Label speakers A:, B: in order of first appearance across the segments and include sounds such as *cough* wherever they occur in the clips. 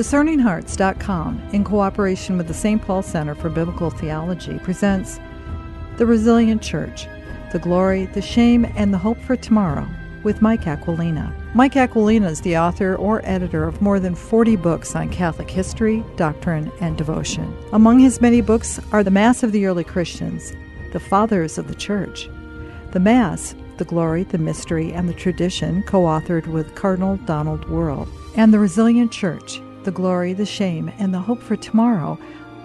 A: DiscerningHearts.com, in cooperation with the St. Paul Center for Biblical Theology, presents The Resilient Church The Glory, the Shame, and the Hope for Tomorrow with Mike Aquilina. Mike Aquilina is the author or editor of more than 40 books on Catholic history, doctrine, and devotion. Among his many books are The Mass of the Early Christians, The Fathers of the Church, The Mass, The Glory, the Mystery, and the Tradition, co authored with Cardinal Donald Wuerl, and The Resilient Church the Glory, the Shame, and the Hope for Tomorrow,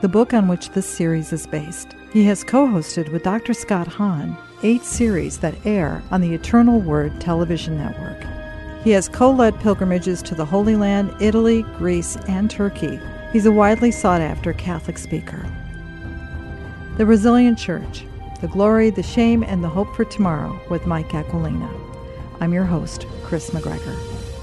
A: the book on which this series is based. He has co hosted with Dr. Scott Hahn eight series that air on the Eternal Word television network. He has co led pilgrimages to the Holy Land, Italy, Greece, and Turkey. He's a widely sought after Catholic speaker. The Resilient Church The Glory, the Shame, and the Hope for Tomorrow with Mike Aquilina. I'm your host, Kris McGregor.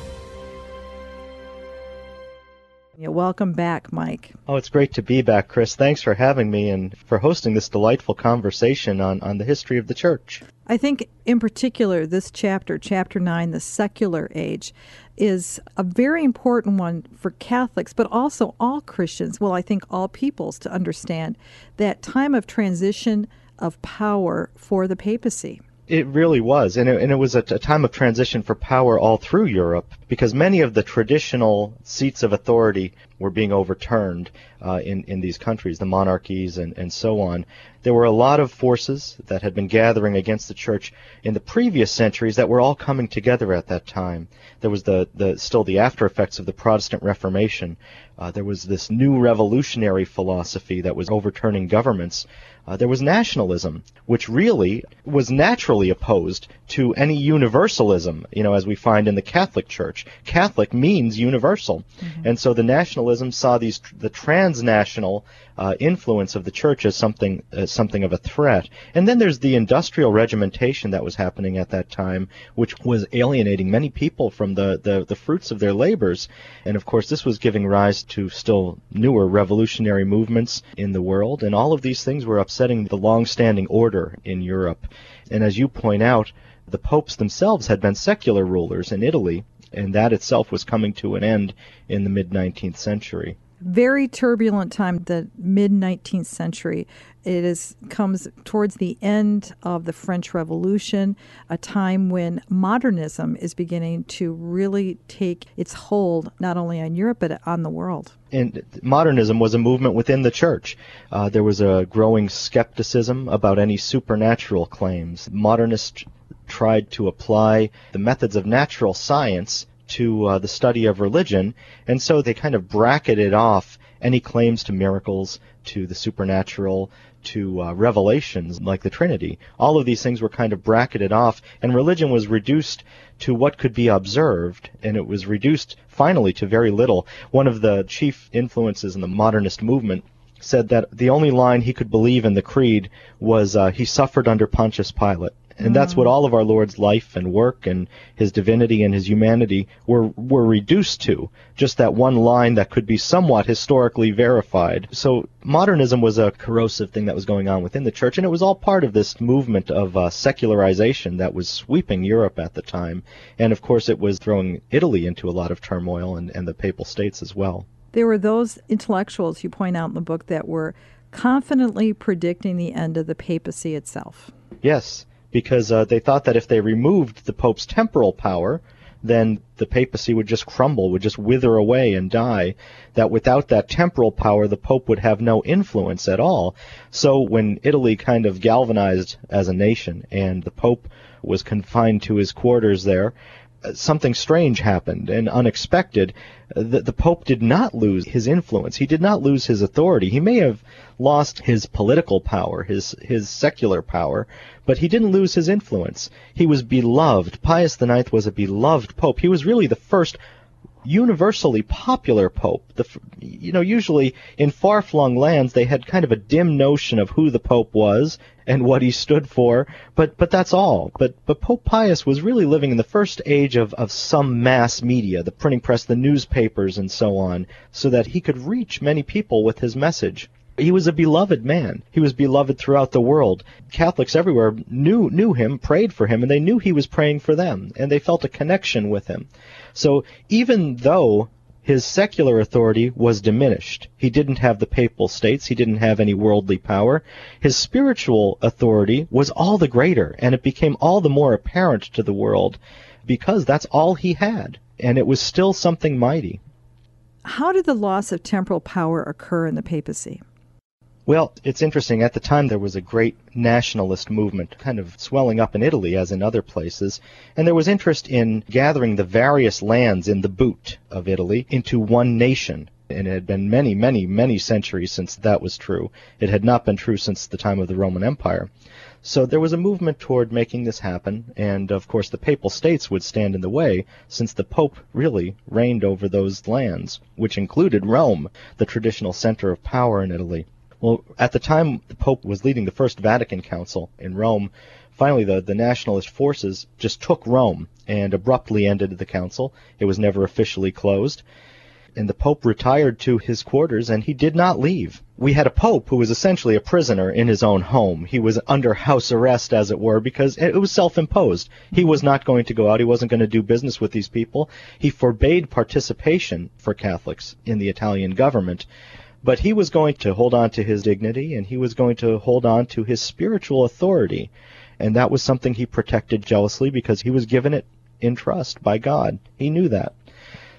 A: Yeah, welcome back, Mike.
B: Oh, it's great to be back, Kris. Thanks for having me and for hosting this delightful conversation on, on the history of the church.
A: I think, in particular, this chapter, chapter 9, the secular age, is a very important one for Catholics, but also all Christians, well, I think all peoples, to understand that time of transition of power for the papacy.
B: It really was, and it, and it was a, a, time of transition for power all through Europe because many of the traditional seats of authority were being overturned uh, in in these countries, the monarchies and and so on. There were a lot of forces that had been gathering against the church in the previous centuries that were all coming together at that time. There was the the still the after effects of the Protestant Reformation. Uh, there was this new revolutionary philosophy that was overturning governments uh, there was nationalism, which really was naturally opposed to any universalism, you know, as we find in the Catholic Church. Catholic means universal. Mm-hmm. And so the nationalism saw these the transnational uh, influence of the church as something something of a threat. And then there's the industrial regimentation that was happening at that time, which was alienating many people from the, the, the fruits of their labors. And of course, this was giving rise to still newer revolutionary movements in the world. And all of these things were upsetting the long-standing order in Europe. And as you point out, the popes themselves had been secular rulers in Italy, and that itself was coming to an end in the mid 19th century
A: very turbulent time, the mid 19th century. It is comes towards the end of the French Revolution, a time when modernism is beginning to really take its hold not only on Europe but on the world.
B: And modernism was a movement within the church. Uh, there was a growing skepticism about any supernatural claims. Modernists tried to apply the methods of natural science to uh, the study of religion, and so they kind of bracketed off any claims to miracles, to the supernatural, to uh, revelations like the Trinity. All of these things were kind of bracketed off, and religion was reduced to what could be observed, and it was reduced finally to very little. One of the chief influences in the modernist movement said that the only line he could believe in the creed was uh, he suffered under Pontius Pilate. And that's what mm. all of our Lord's life and work and his divinity and his humanity were were reduced to. Just that one line that could be somewhat historically verified. So modernism was a corrosive thing that was going on within the church, and it was all part of this movement of uh, secularization that was sweeping Europe at the time. And of course, it was throwing Italy into a lot of turmoil and, and the Papal States as well.
A: There were those intellectuals you point out in the book that were confidently predicting the end of the papacy itself.
B: Yes because uh, they thought that if they removed the Pope's temporal power, then the papacy would just crumble, would just wither away and die. That without that temporal power, the Pope would have no influence at all. So when Italy kind of galvanized as a nation and the Pope was confined to his quarters there, something strange happened and unexpected. The, the Pope did not lose his influence. He did not lose his authority. He may have lost his political power, his his secular power, but he didn't lose his influence. He was beloved. Pius IX was a beloved pope. He was really the first universally popular pope. The, you know, usually in far-flung lands they had kind of a dim notion of who the pope was and what he stood for, but but that's all. But but Pope Pius was really living in the first age of of some mass media, the printing press, the newspapers, and so on, so that he could reach many people with his message. He was a beloved man. He was beloved throughout the world. Catholics everywhere knew knew him, prayed for him, and they knew he was praying for them, and they felt a connection with him. So even though his secular authority was diminished. He didn't have the papal states. He didn't have any worldly power. His spiritual authority was all the greater, and it became all the more apparent to the world because that's all he had, and it was still something mighty.
A: How did the loss of temporal power occur in the papacy?
B: Well, it's interesting. At the time, there was a great nationalist movement kind of swelling up in Italy, as in other places, and there was interest in gathering the various lands in the boot of Italy into one nation. And it had been many, many, many centuries since that was true. It had not been true since the time of the Roman Empire. So there was a movement toward making this happen, and of course the Papal States would stand in the way, since the Pope really reigned over those lands, which included Rome, the traditional center of power in Italy. Well, at the time the Pope was leading the First Vatican Council in Rome, finally the, the nationalist forces just took Rome and abruptly ended the council. It was never officially closed. And the Pope retired to his quarters and he did not leave. We had a Pope who was essentially a prisoner in his own home. He was under house arrest, as it were, because it was self imposed. He was not going to go out. He wasn't going to do business with these people. He forbade participation for Catholics in the Italian government. But he was going to hold on to his dignity and he was going to hold on to his spiritual authority. And that was something he protected jealously because he was given it in trust by God. He knew that.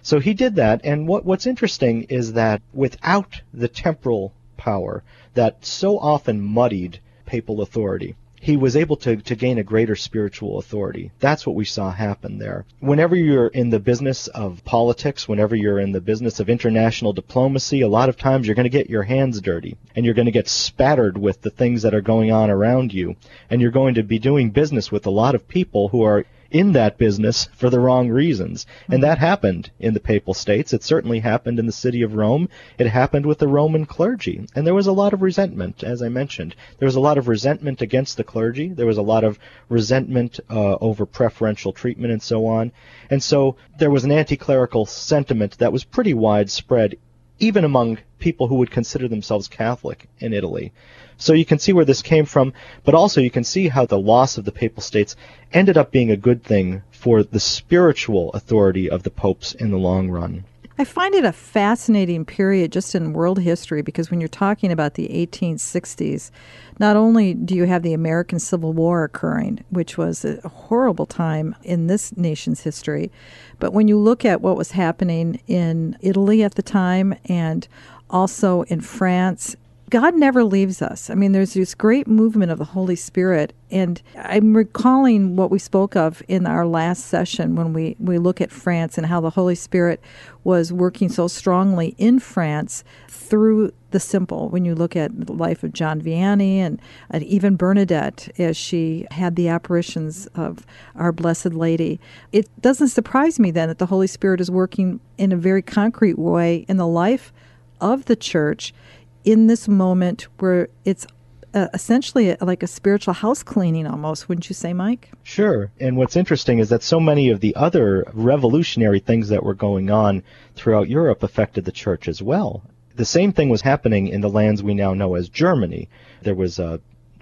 B: So he did that. And what, what's interesting is that without the temporal power that so often muddied papal authority, he was able to, to gain a greater spiritual authority. That's what we saw happen there. Whenever you're in the business of politics, whenever you're in the business of international diplomacy, a lot of times you're going to get your hands dirty and you're going to get spattered with the things that are going on around you. And you're going to be doing business with a lot of people who are in that business for the wrong reasons. And that happened in the Papal States. It certainly happened in the city of Rome. It happened with the Roman clergy. And there was a lot of resentment, as I mentioned. There was a lot of resentment against the clergy. There was a lot of resentment uh, over preferential treatment and so on. And so there was an anti-clerical sentiment that was pretty widespread even among people who would consider themselves Catholic in Italy. So you can see where this came from, but also you can see how the loss of the Papal States ended up being a good thing for the spiritual authority of the popes in the long run.
A: I find it a fascinating period just in world history because when you're talking about the 1860s, not only do you have the American Civil War occurring, which was a horrible time in this nation's history, but when you look at what was happening in Italy at the time and also in France God never leaves us. I mean, there's this great movement of the Holy Spirit. And I'm recalling what we spoke of in our last session when we, we look at France and how the Holy Spirit was working so strongly in France through the simple. When you look at the life of John Vianney and, and even Bernadette as she had the apparitions of our Blessed Lady, it doesn't surprise me then that the Holy Spirit is working in a very concrete way in the life of the church in this moment where it's uh, essentially a, like a spiritual house cleaning almost, wouldn't you say, Mike?
B: Sure. And what's interesting is that so many of the other revolutionary things that were going on throughout Europe affected the church as well. The same thing was happening in the lands we now know as Germany. There was a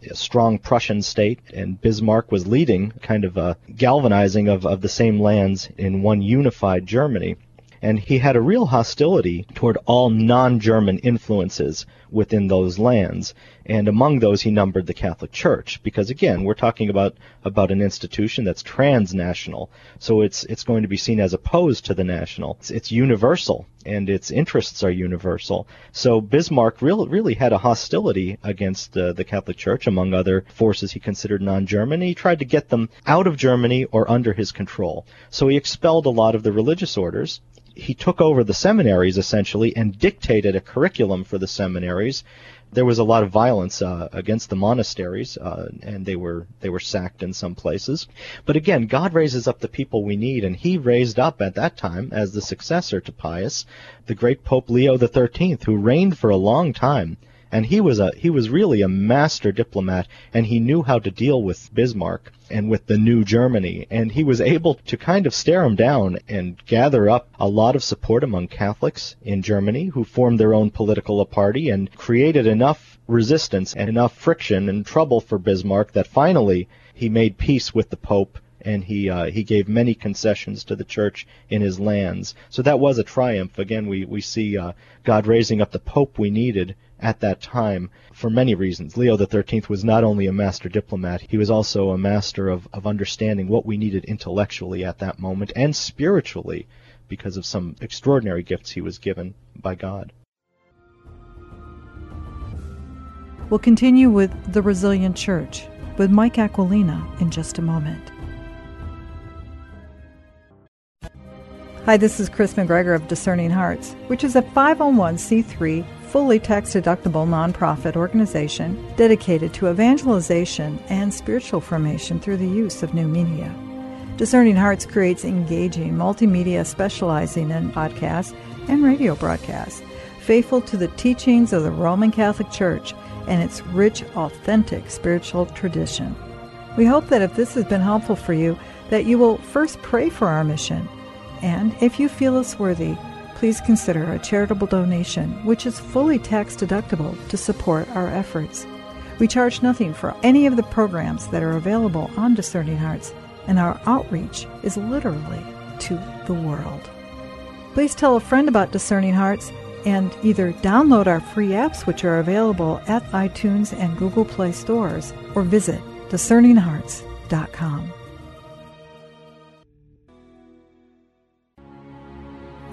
B: a strong Prussian state, and Bismarck was leading kind of a galvanizing of, of the same lands in one unified Germany and he had a real hostility toward all non-German influences within those lands. And among those, he numbered the Catholic Church, because again, we're talking about about an institution that's transnational, so it's it's going to be seen as opposed to the national. It's, it's universal, and its interests are universal. So Bismarck really really had a hostility against the Catholic Church, among other forces he considered non-German. He tried to get them out of Germany or under his control. So he expelled a lot of the religious orders he took over the seminaries essentially and dictated a curriculum for the seminaries. There was a lot of violence uh, against the monasteries, uh, and they were they were sacked in some places. But again, God raises up the people we need, and He raised up at that time as the successor to Pius, the great Pope Leo XIII, who reigned for a long time and he was a he was really a master diplomat and he knew how to deal with Bismarck and with the new Germany and he was able to kind of stare him down and gather up a lot of support among Catholics in Germany who formed their own political party and created enough resistance and enough friction and trouble for Bismarck that finally he made peace with the Pope and he uh, he gave many concessions to the church in his lands. So that was a triumph. Again, we we see uh, God raising up the pope we needed at that time for many reasons. Leo XIII was not only a master diplomat, he was also a master of, of understanding what we needed intellectually at that moment and spiritually because of some extraordinary gifts he was given by God.
A: We'll continue with The Resilient Church with Mike Aquilina in just a moment. Hi, this is Kris McGregor of Discerning Hearts, which is a 501c3 fully tax deductible nonprofit organization dedicated to evangelization and spiritual formation through the use of new media. Discerning Hearts creates engaging multimedia specializing in podcasts and radio broadcasts, faithful to the teachings of the Roman Catholic Church and its rich, authentic spiritual tradition. We hope that if this has been helpful for you, that you will first pray for our mission, and if you feel us worthy, please consider a charitable donation, which is fully tax deductible to support our efforts. We charge nothing for any of the programs that are available on Discerning Hearts, and our outreach is literally to the world. Please tell a friend about Discerning Hearts and either download our free apps, which are available at iTunes and Google Play stores, or visit discerninghearts.com.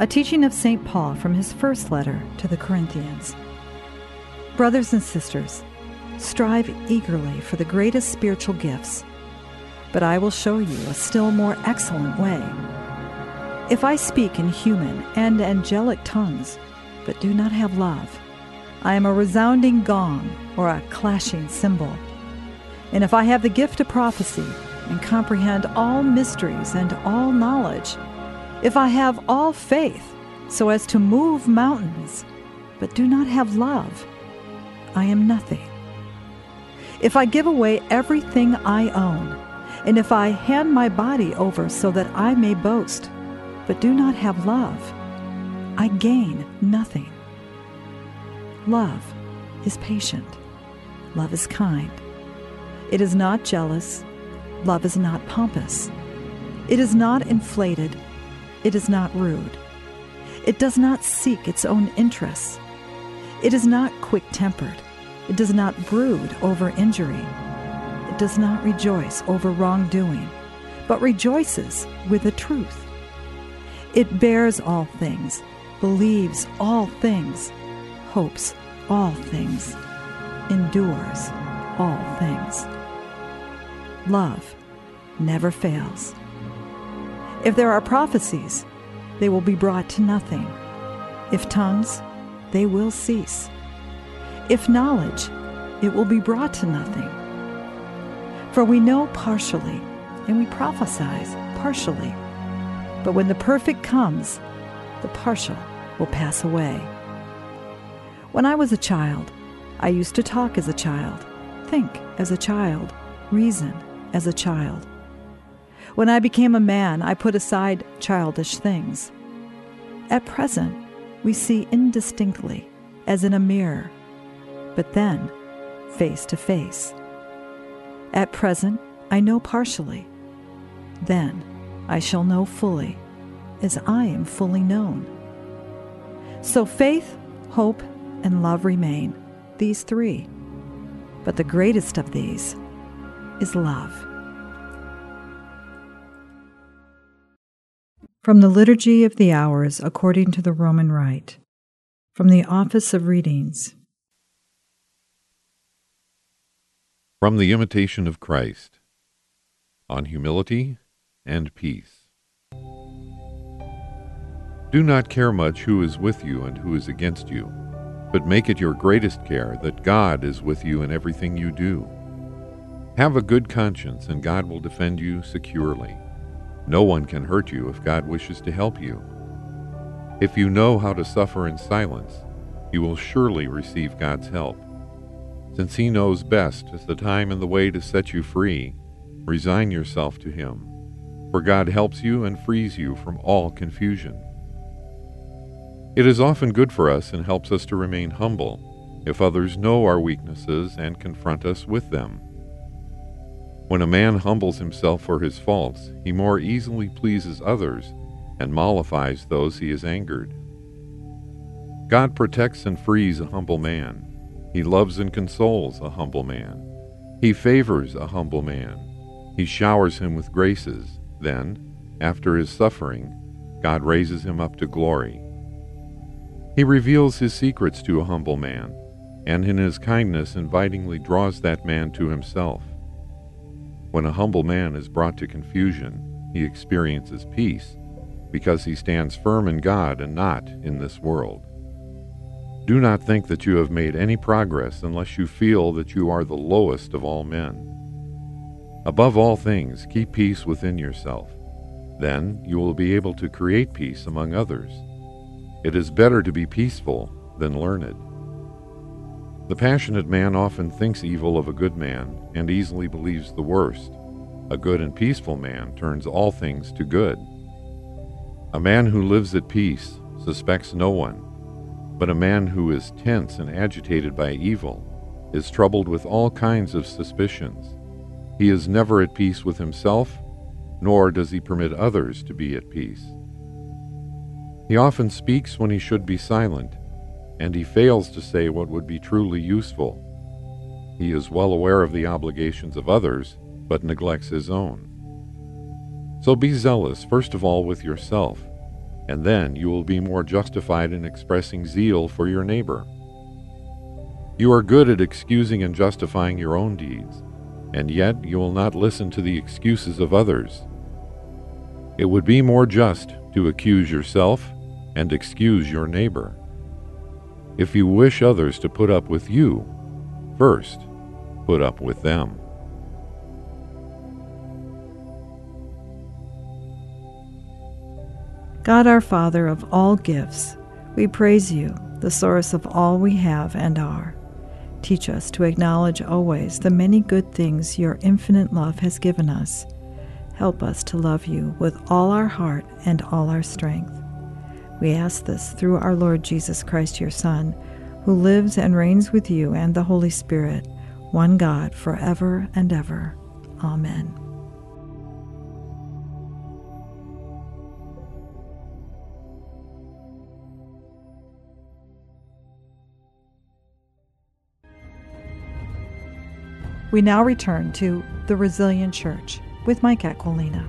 A: A teaching of St. Paul from his first letter to the Corinthians. Brothers and sisters, strive eagerly for the greatest spiritual gifts, but I will show you a still more excellent way. If I speak in human and angelic tongues, but do not have love. I am a resounding gong or a clashing cymbal. And if I have the gift of prophecy and comprehend all mysteries and all knowledge, if I have all faith so as to move mountains, but do not have love, I am nothing. If I give away everything I own, and if I hand my body over so that I may boast, but do not have love, I gain nothing. Love is patient. Love is kind. It is not jealous. Love is not pompous. It is not inflated. It is not rude. It does not seek its own interests. It is not quick tempered. It does not brood over injury. It does not rejoice over wrongdoing, but rejoices with the truth. It bears all things believes all things, hopes all things, endures all things. Love never fails. If there are prophecies, they will be brought to nothing. If tongues, they will cease. If knowledge, it will be brought to nothing. For we know partially, and we prophesy partially. But when the perfect comes, the partial will pass away. When I was a child, I used to talk as a child, think as a child, reason as a child. When I became a man, I put aside childish things. At present, we see indistinctly, as in a mirror, but then face to face. At present, I know partially. Then I shall know fully, as I am fully known. So faith, hope, and love remain, these three. But the greatest of these is love. From the Liturgy of the Hours according to the Roman Rite, from the Office of Readings.
C: From the Imitation of Christ on Humility and Peace. Do not care much who is with you and who is against you, but make it your greatest care that God is with you in everything you do. Have a good conscience, and God will defend you securely. No one can hurt you if God wishes to help you. If you know how to suffer in silence, you will surely receive God's help. Since He knows best as the time and the way to set you free, resign yourself to Him, for God helps you and frees you from all confusion. It is often good for us and helps us to remain humble if others know our weaknesses and confront us with them. When a man humbles himself for his faults, he more easily pleases others and mollifies those he has angered. God protects and frees a humble man. He loves and consoles a humble man. He favors a humble man. He showers him with graces. Then, after his suffering, God raises him up to glory. He reveals his secrets to a humble man, and in his kindness invitingly draws that man to himself. When a humble man is brought to confusion, he experiences peace, because he stands firm in God and not in this world. Do not think that you have made any progress unless you feel that you are the lowest of all men. Above all things, keep peace within yourself. Then you will be able to create peace among others. It is better to be peaceful than learned. The passionate man often thinks evil of a good man and easily believes the worst. A good and peaceful man turns all things to good. A man who lives at peace suspects no one, but a man who is tense and agitated by evil is troubled with all kinds of suspicions. He is never at peace with himself, nor does he permit others to be at peace. He often speaks when he should be silent, and he fails to say what would be truly useful. He is well aware of the obligations of others, but neglects his own. So be zealous, first of all, with yourself and then you will be more justified in expressing zeal for your neighbor. You are good at excusing and justifying your own deeds, and yet you will not listen to the excuses of others. It would be more just to accuse yourself and excuse your neighbor. If you wish others to put up with you, first put up with them.
A: God our Father of all gifts, we praise you, the source of all we have and are. Teach us to acknowledge always the many good things your infinite love has given us. Help us to love you with all our heart and all our strength. We ask this through our Lord Jesus Christ, your Son, who lives and reigns with you and the Holy Spirit, one God, forever and ever. Amen. We now return to the Resilient Church with Mike Aquilina.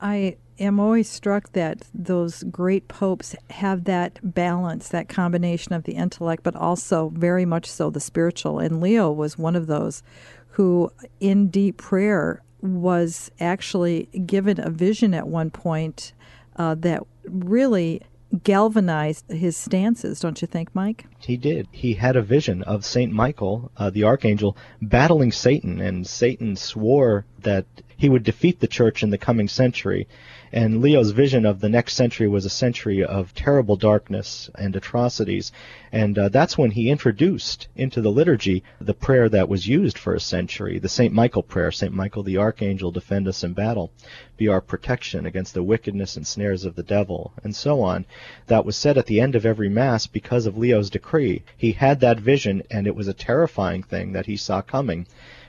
A: I am always struck that those great popes have that balance, that combination of the intellect, but also very much so the spiritual. And Leo was one of those who, in deep prayer, was actually given a vision at one point uh, that really galvanized his stances, don't you think, Mike?
B: He did. He had a vision of Saint Michael, uh, the archangel, battling Satan, and Satan swore that he would defeat the church in the coming century. And Leo's vision of the next century was a century of terrible darkness and atrocities. And uh, that's when he introduced into the liturgy the prayer that was used for a century, the St. Michael prayer. St. Michael the Archangel, defend us in battle, be our protection against the wickedness and snares of the devil, and so on. That was said at the end of every Mass because of Leo's decree. He had that vision, and it was a terrifying thing that he saw coming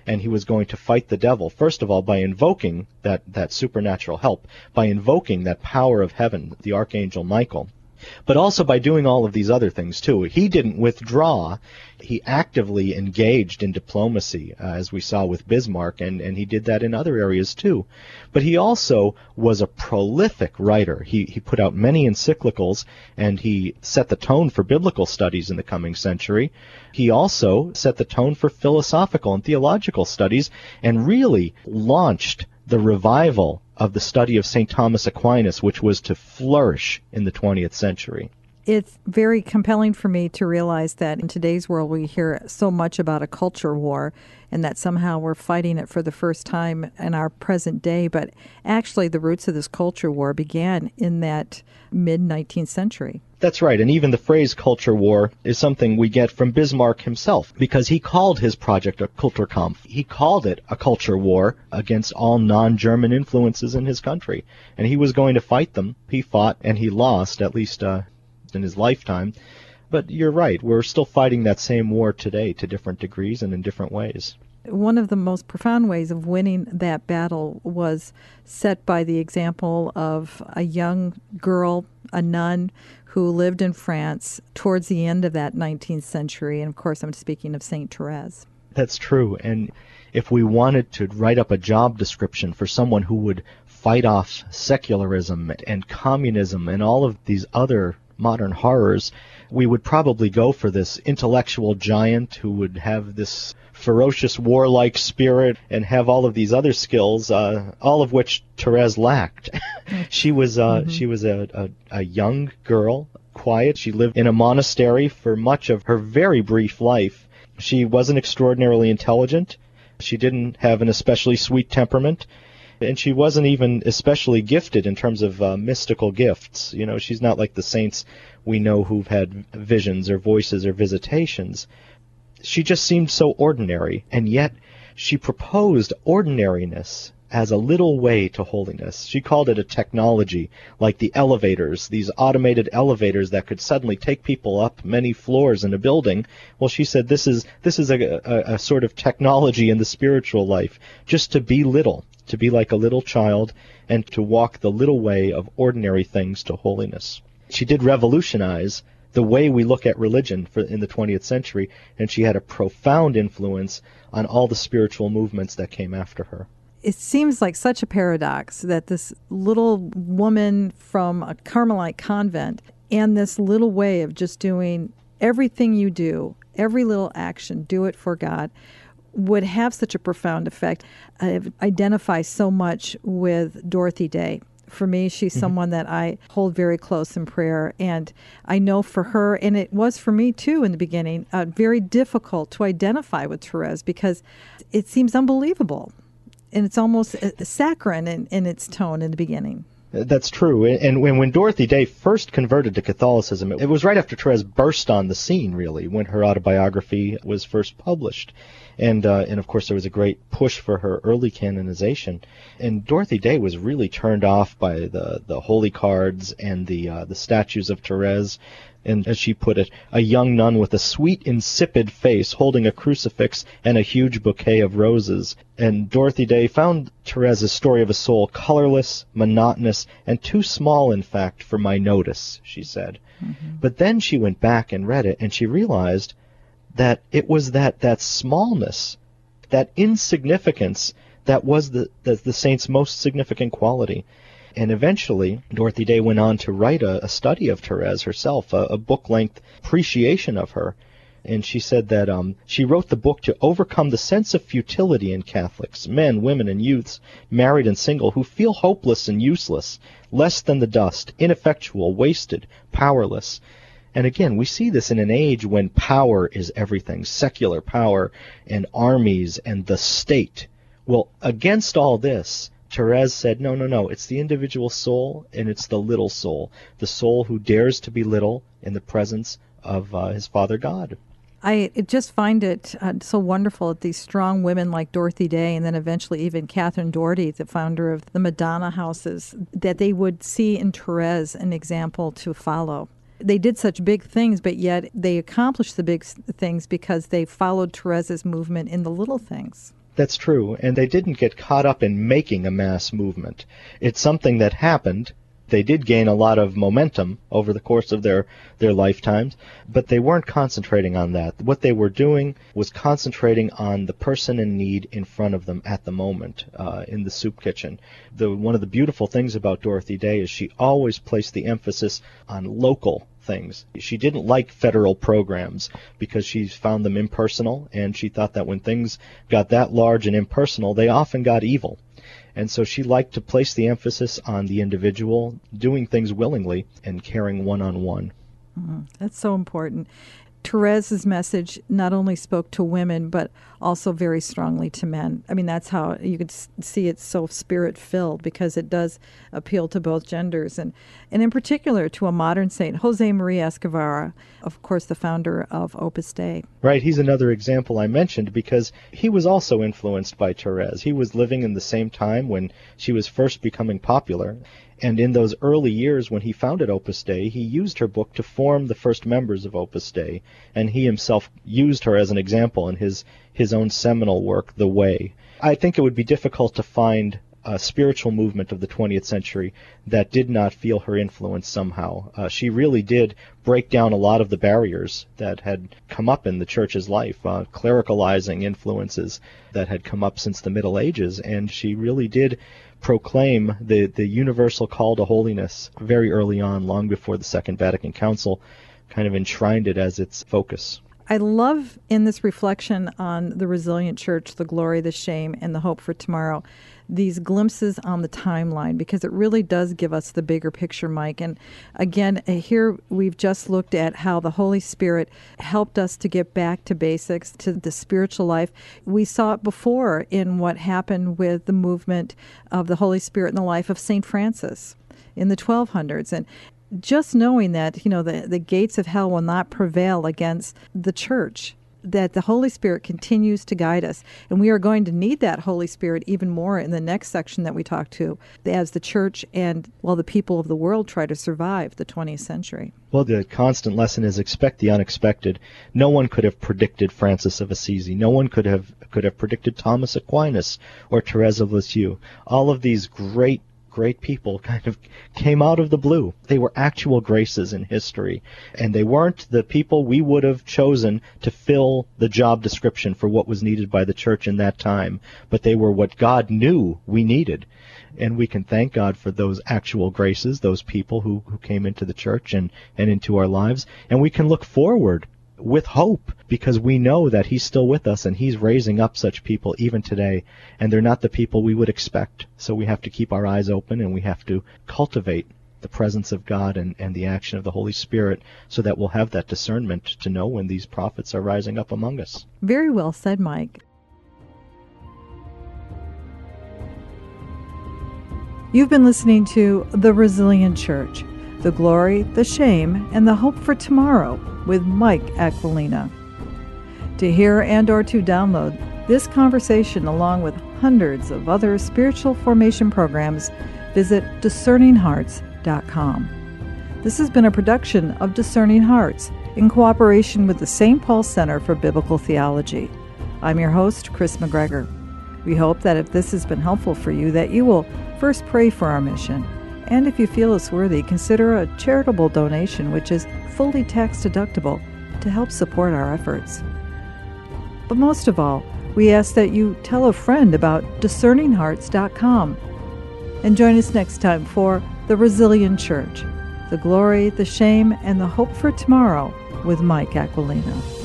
B: and he was going to fight the devil first of all by invoking that that supernatural help by invoking that power of heaven the archangel michael but also by doing all of these other things too. He didn't withdraw. He actively engaged in diplomacy, uh, as we saw with Bismarck, and, and he did that in other areas too. But he also was a prolific writer. He, he put out many encyclicals, and he set the tone for biblical studies in the coming century. He also set the tone for philosophical and theological studies, and really launched the revival of the study of St. Thomas Aquinas, which was to flourish in the 20th century.
A: It's very compelling for me to realize that in today's world we hear so much about a culture war and that somehow we're fighting it for the first time in our present day. But actually, the roots of this culture war began in that mid 19th century.
B: That's right, and even the phrase culture war is something we get from Bismarck himself, because he called his project a Kulturkampf. He called it a culture war against all non-German influences in his country, and he was going to fight them. He fought, and he lost, at least uh, in his lifetime. But you're right, we're still fighting that same war today to different degrees and in different ways.
A: One of the most profound ways of winning that battle was set by the example of a young girl, a nun, who lived in France towards the end of that 19th century. And of course, I'm speaking of St. Therese.
B: That's true. And if we wanted to write up a job description for someone who would fight off secularism and communism and all of these other modern horrors, we would probably go for this intellectual giant who would have this ferocious warlike spirit and have all of these other skills, uh, all of which Therese lacked. *laughs* she was uh, mm-hmm. she was a, a, a young girl, quiet. She lived in a monastery for much of her very brief life. She wasn't extraordinarily intelligent. She didn't have an especially sweet temperament and she wasn't even especially gifted in terms of uh, mystical gifts. You know, she's not like the saints we know who've had visions or voices or visitations. She just seemed so ordinary, and yet she proposed ordinariness as a little way to holiness. She called it a technology, like the elevators, these automated elevators that could suddenly take people up many floors in a building. Well, she said this is this is a, a, a sort of technology in the spiritual life, just to be little, to be like a little child, and to walk the little way of ordinary things to holiness. She did revolutionize the way we look at religion for, in the 20th century, and she had a profound influence on all the spiritual movements that came after her.
A: It seems like such a paradox that this little woman from a Carmelite convent and this little way of just doing everything you do, every little action, do it for God, would have such a profound effect. I identify so much with Dorothy Day. For me, she's mm-hmm. someone that I hold very close in prayer. And I know for her, and it was for me too in the beginning, uh, very difficult to identify with Therese because it seems unbelievable. And it's almost uh, saccharine in, in its tone in the beginning.
B: That's true. And when, when Dorothy Day first converted to Catholicism, it was right after Therese burst on the scene, really, when her autobiography was first published and uh, and of course there was a great push for her early canonization. And Dorothy Day was really turned off by the the holy cards and the uh, the statues of Therese. And as she put it, a young nun with a sweet, insipid face holding a crucifix and a huge bouquet of roses. And Dorothy Day found Therese's story of a soul colorless, monotonous, and too small, in fact, for my notice, she said. Mm-hmm. But then she went back and read it, and she realized that it was that that smallness, that insignificance that was the, the, the saint's most significant quality. And eventually, Dorothy Day went on to write a, a study of Therese herself, a, a book-length appreciation of her. And she said that um, she wrote the book to overcome the sense of futility in Catholics, men, women, and youths, married and single, who feel hopeless and useless, less than the dust, ineffectual, wasted, powerless. And again, we see this in an age when power is everything, secular power and armies and the state. Well, against all this, Therese said, no, no, no, it's the individual soul and it's the little soul, the soul who dares to be little in the presence of uh, his Father God.
A: I just find it uh, so wonderful that these strong women like Dorothy Day and then eventually even Catherine Doherty, the founder of the Madonna houses, that they would see in Therese an example to follow they did such big things, but yet they accomplished the big things because they followed Therese's movement in the little things.
B: That's true, and they didn't get caught up in making a mass movement. It's something that happened, they did gain a lot of momentum over the course of their, their lifetimes, but they weren't concentrating on that. What they were doing was concentrating on the person in need in front of them at the moment uh, in the soup kitchen. The, one of the beautiful things about Dorothy Day is she always placed the emphasis on local things. She didn't like federal programs because she found them impersonal, and she thought that when things got that large and impersonal, they often got evil. And so she liked to place the emphasis on the individual doing things willingly and caring one on one.
A: That's so important. Therese's message not only spoke to women, but also very strongly to men. I mean, that's how you could see it's so spirit filled because it does appeal to both genders, and, and in particular to a modern saint, Jose Maria Escrivá, of course, the founder of Opus Dei.
B: Right, he's another example I mentioned because he was also influenced by Therese. He was living in the same time when she was first becoming popular, And in those early years when he founded Opus Dei, he used her book to form the first members of Opus Dei, and he himself used her as an example in his, his own seminal work, The Way. I think it would be difficult to find a spiritual movement of the 20th century that did not feel her influence somehow. Uh, she really did break down a lot of the barriers that had come up in the church's life, uh, clericalizing influences that had come up since the Middle Ages, and she really did proclaim the, the universal call to holiness very early on, long before the Second Vatican Council kind of enshrined it as its focus.
A: I love in this reflection on the resilient church, the glory, the shame, and the hope for tomorrow, these glimpses on the timeline because it really does give us the bigger picture, Mike. And again, uh, here we've just looked at how the Holy Spirit helped us to get back to basics, to the spiritual life. We saw it before in what happened with the movement of the Holy Spirit in the life of St. Francis in the 1200s. And just knowing that, you know, the, the gates of hell will not prevail against the church, that the Holy Spirit continues to guide us. And we are going to need that Holy Spirit even more in the next section that we talk to as the church and, well, the people of the world try to survive the 20th century.
B: Well, the constant lesson is expect the unexpected. No one could have predicted Francis of Assisi. No one could have could have predicted Thomas Aquinas or Therese of Lisieux. All of these great great people kind of came out of the blue. They were actual graces in history, and they weren't the people we would have chosen to fill the job description for what was needed by the church in that time, but they were what God knew we needed. And we can thank God for those actual graces, those people who, who came into the church and, and into our lives, and we can look forward with hope because we know that he's still with us and he's raising up such people even today and they're not the people we would expect so we have to keep our eyes open and we have to cultivate the presence of God and, and the action of the Holy Spirit so that we'll have that discernment to know when these prophets are rising up among us.
A: Very well said, Mike. You've been listening to The Resilient Church the Glory, the Shame, and the Hope for Tomorrow with Mike Aquilina. To hear and or to download this conversation along with hundreds of other spiritual formation programs, visit discerninghearts.com. This has been a production of Discerning Hearts in cooperation with the St. Paul Center for Biblical Theology. I'm your host, Kris McGregor. We hope that if this has been helpful for you, that you will first pray for our mission and if you feel it's worthy, consider a charitable donation, which is fully tax deductible, to help support our efforts. But most of all, we ask that you tell a friend about discerninghearts.com and join us next time for The Resilient Church The Glory, the Shame, and the Hope for Tomorrow with Mike Aquilina.